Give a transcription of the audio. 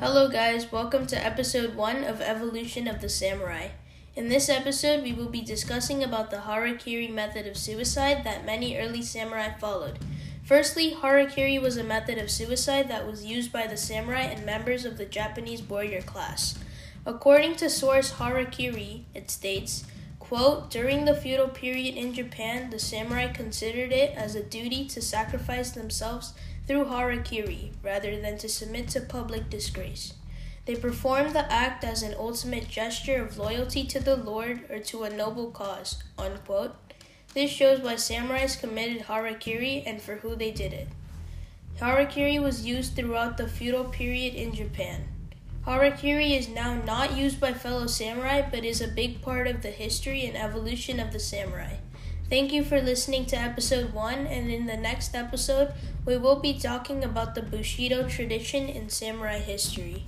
Hello, guys. Welcome to episode 1 of Evolution of the Samurai. In this episode, we will be discussing about the harakiri method of suicide that many early samurai followed. Firstly, harakiri was a method of suicide that was used by the samurai and members of the Japanese warrior class. According to source Harakiri, it states, quote, During the feudal period in Japan, the samurai considered it as a duty to sacrifice themselves through harakiri rather than to submit to public disgrace. They performed the act as an ultimate gesture of loyalty to the Lord or to a noble cause. Unquote. This shows why samurais committed harakiri and for who they did it. Harakiri was used throughout the feudal period in Japan. Harakiri is now not used by fellow samurai but is a big part of the history and evolution of the samurai. Thank you for listening to episode 1, and in the next episode, we will be talking about the Bushido tradition in samurai history.